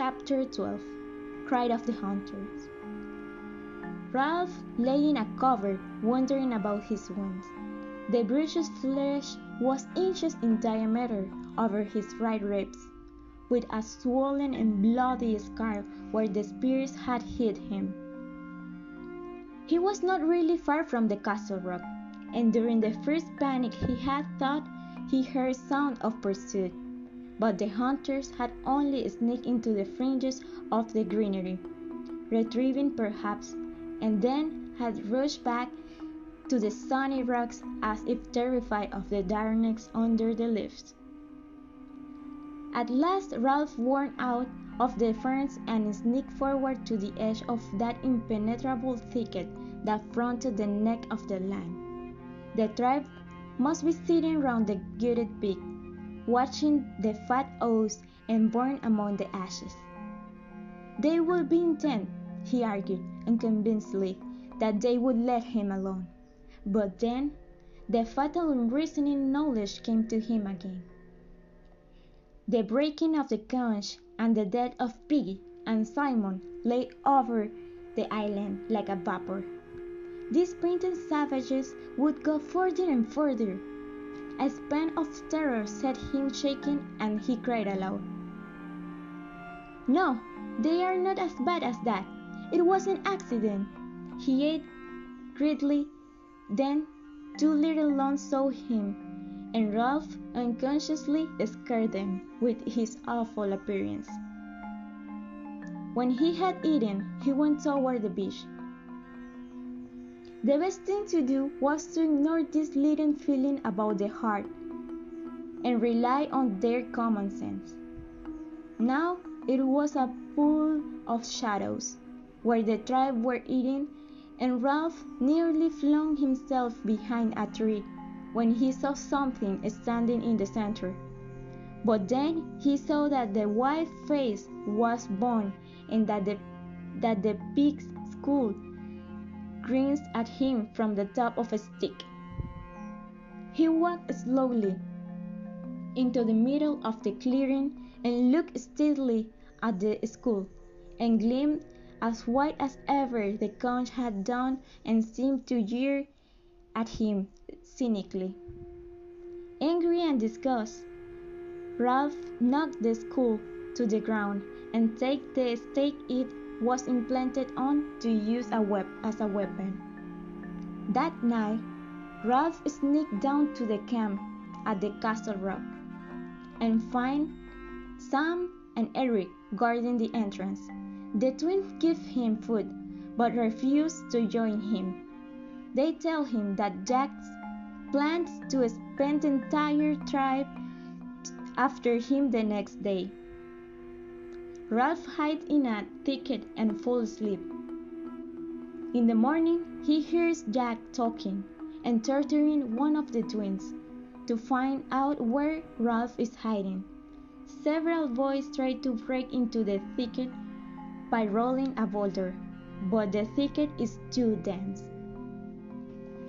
Chapter 12 Cry of the Hunters Ralph lay in a cover, wondering about his wounds. The bruise's flesh was inches in diameter over his right ribs, with a swollen and bloody scar where the spears had hit him. He was not really far from the castle rock, and during the first panic he had thought he heard sound of pursuit. But the hunters had only sneaked into the fringes of the greenery, retrieving perhaps, and then had rushed back to the sunny rocks as if terrified of the darkness under the leaves. At last Ralph worn out of the ferns and sneaked forward to the edge of that impenetrable thicket that fronted the neck of the land. The tribe must be sitting round the gutted pig, watching the fat oats and burn among the ashes. They would be intent, he argued unconvincedly, that they would let him alone. But then the fatal unreasoning knowledge came to him again. The breaking of the conch and the death of Piggy and Simon lay over the island like a vapor. These painted savages would go further and further. A spasm of terror set him shaking, and he cried aloud. No, they are not as bad as that. It was an accident. He ate greedily. Then two little lambs saw him, and Ralph unconsciously scared them with his awful appearance. When he had eaten, he went toward the beach. The best thing to do was to ignore this leaden feeling about the heart and rely on their common sense. Now it was a pool of shadows where the tribe were eating, and Ralph nearly flung himself behind a tree when he saw something standing in the center. But then he saw that the white face was bone and that the, that the pig's skull grins at him from the top of a stick. He walked slowly into the middle of the clearing and looked steadily at the skull, and gleamed as white as ever the conch had done and seemed to jeer at him cynically. Angry and disgusted, Ralph knocked the skull to the ground and take the stake it was implanted on to use a web as a weapon. That night, Ralph sneaked down to the camp at the castle rock and find Sam and Eric guarding the entrance. The twins give him food but refuse to join him. They tell him that Jack plans to spend the entire tribe after him the next day. Ralph hides in a thicket and falls asleep. In the morning, he hears Jack talking and torturing one of the twins to find out where Ralph is hiding. Several boys try to break into the thicket by rolling a boulder, but the thicket is too dense.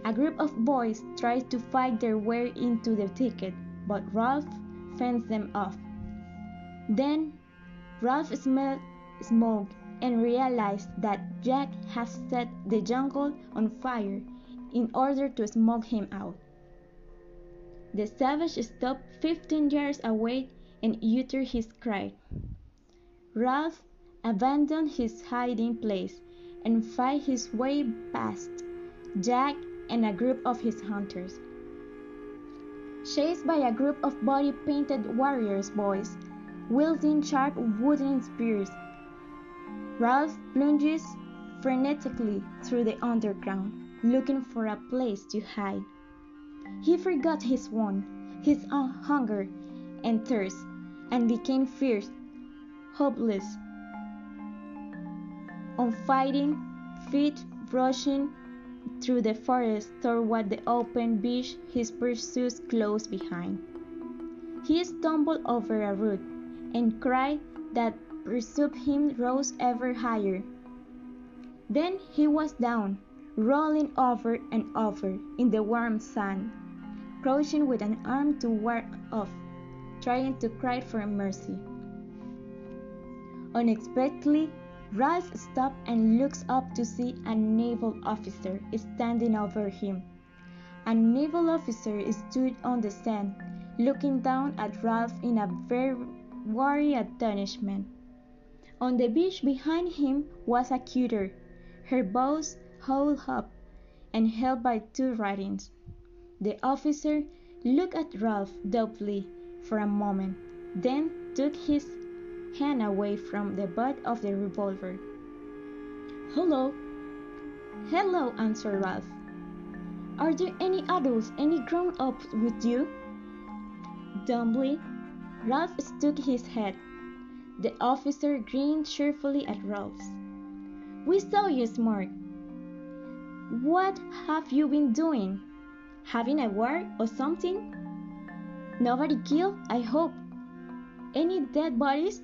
A group of boys tries to fight their way into the thicket, but Ralph fends them off. Then Ralph smelled smoke and realized that Jack has set the jungle on fire in order to smoke him out. The savage stopped fifteen yards away and uttered his cry. Ralph abandoned his hiding place and fight his way past Jack and a group of his hunters. Chased by a group of body painted warriors boys, wielding sharp wooden spears. Ralph plunges frenetically through the underground, looking for a place to hide. He forgot his want, his hunger and thirst, and became fierce, hopeless. On fighting, feet rushing through the forest toward the open beach, his pursuers close behind. He stumbled over a root and cry that pursued him rose ever higher. Then he was down, rolling over and over in the warm sand, crouching with an arm to ward off, trying to cry for mercy. Unexpectedly, Ralph stops and looks up to see a naval officer standing over him. A naval officer stood on the sand, looking down at Ralph in a very worried astonishment. On the beach behind him was a cutter, her bows hauled up and held by two ratings. The officer looked at Ralph doubtfully for a moment, then took his hand away from the butt of the revolver. Hello. Hello, answered Ralph. Are there any adults, any grown ups with you? Dumbly, Ralph shook his head. The officer grinned cheerfully at Ralph. We saw you smart. What have you been doing? Having a war or something? Nobody killed, I hope. Any dead bodies?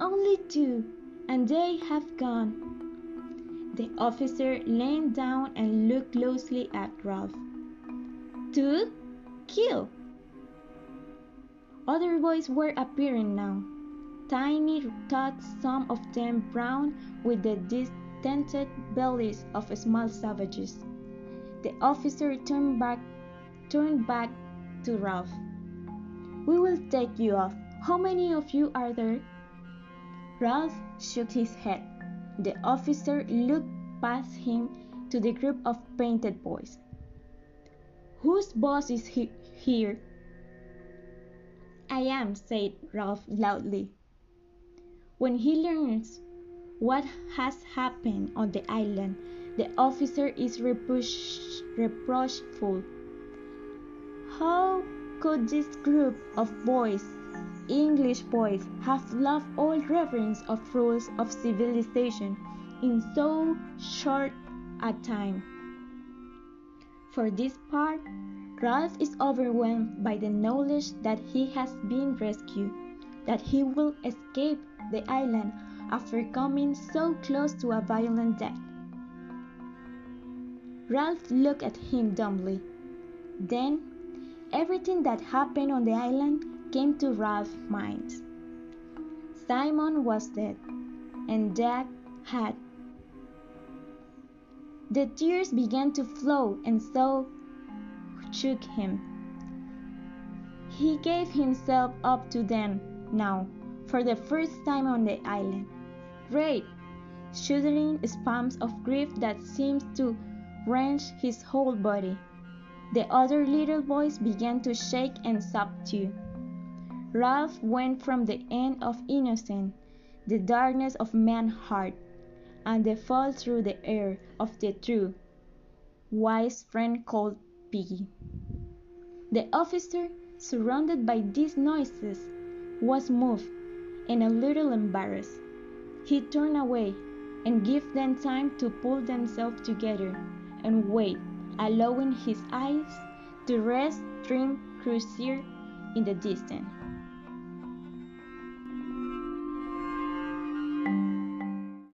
Only two, and they have gone. The officer leaned down and looked closely at Ralph. Two? Kill! Other boys were appearing now. Tiny tots, some of them brown with the distended bellies of small savages. The officer turned back turned back to Ralph. We will take you off. How many of you are there? Ralph shook his head. The officer looked past him to the group of painted boys. Whose boss is he here? I am, said Ralph loudly. When he learns what has happened on the island, the officer is reproachful. How could this group of boys, English boys, have lost all reverence of rules of civilization in so short a time? For this part, Ralph is overwhelmed by the knowledge that he has been rescued, that he will escape the island after coming so close to a violent death. Ralph looked at him dumbly. Then everything that happened on the island came to Ralph's mind. Simon was dead, and Jack had. The tears began to flow, and so shook him. He gave himself up to them now, for the first time on the island. Great, shuddering spasms of grief that seemed to wrench his whole body. The other little boys began to shake and sob too. Ralph went from the end of innocence, the darkness of man's heart, and the fall through the air of the true, wise friend called Piggy. The officer, surrounded by these noises, was moved and a little embarrassed. He turned away and gave them time to pull themselves together and wait allowing his eyes to rest dream cruiser in the distance.